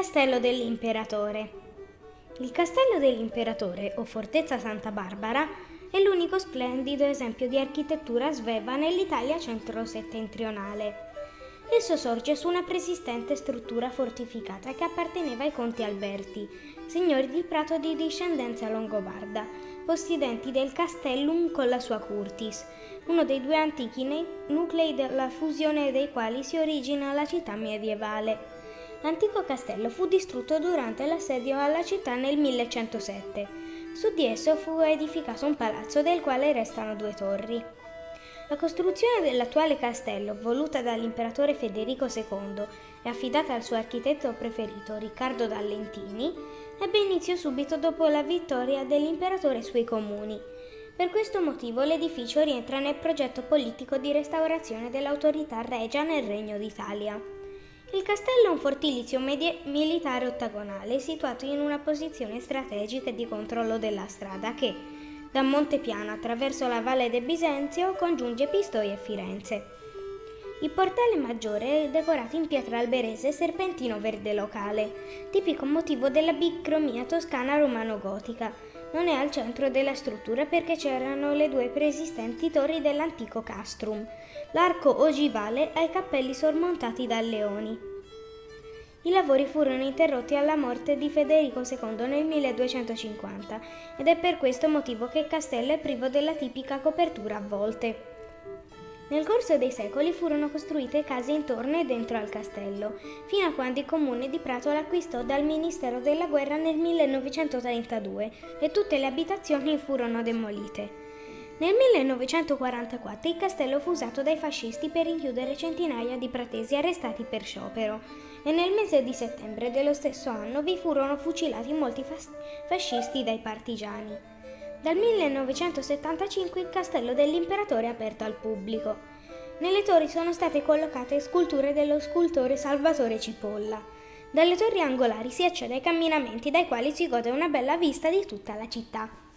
Castello dell'Imperatore. Il Castello dell'Imperatore, o Fortezza Santa Barbara, è l'unico splendido esempio di architettura sveva nell'Italia centro-settentrionale. Esso sorge su una preesistente struttura fortificata che apparteneva ai conti Alberti, signori di Prato di discendenza longobarda, possidenti del Castellum con la sua Curtis, uno dei due antichi nuclei della fusione dei quali si origina la città medievale. L'antico castello fu distrutto durante l'assedio alla città nel 1107. Su di esso fu edificato un palazzo del quale restano due torri. La costruzione dell'attuale castello, voluta dall'imperatore Federico II e affidata al suo architetto preferito Riccardo Dallentini, ebbe inizio subito dopo la vittoria dell'imperatore sui comuni. Per questo motivo l'edificio rientra nel progetto politico di restaurazione dell'autorità regia nel Regno d'Italia. Il castello è un fortilizio medie- militare ottagonale situato in una posizione strategica di controllo della strada che, da Montepiano attraverso la Valle del Bisenzio congiunge Pistoia e Firenze. Il portale maggiore è decorato in pietra alberese serpentino verde locale, tipico motivo della bicromia toscana romano-gotica. Non è al centro della struttura perché c'erano le due preesistenti torri dell'antico castrum, l'arco ogivale e i cappelli sormontati da leoni. I lavori furono interrotti alla morte di Federico II nel 1250 ed è per questo motivo che il castello è privo della tipica copertura a volte. Nel corso dei secoli furono costruite case intorno e dentro al castello, fino a quando il comune di Prato l'acquistò dal Ministero della Guerra nel 1932 e tutte le abitazioni furono demolite. Nel 1944 il castello fu usato dai fascisti per rinchiudere centinaia di pratesi arrestati per sciopero e nel mese di settembre dello stesso anno vi furono fucilati molti fas- fascisti dai partigiani. Dal 1975 il castello dell'imperatore è aperto al pubblico. Nelle torri sono state collocate sculture dello scultore Salvatore Cipolla. Dalle torri angolari si accede ai camminamenti dai quali si gode una bella vista di tutta la città.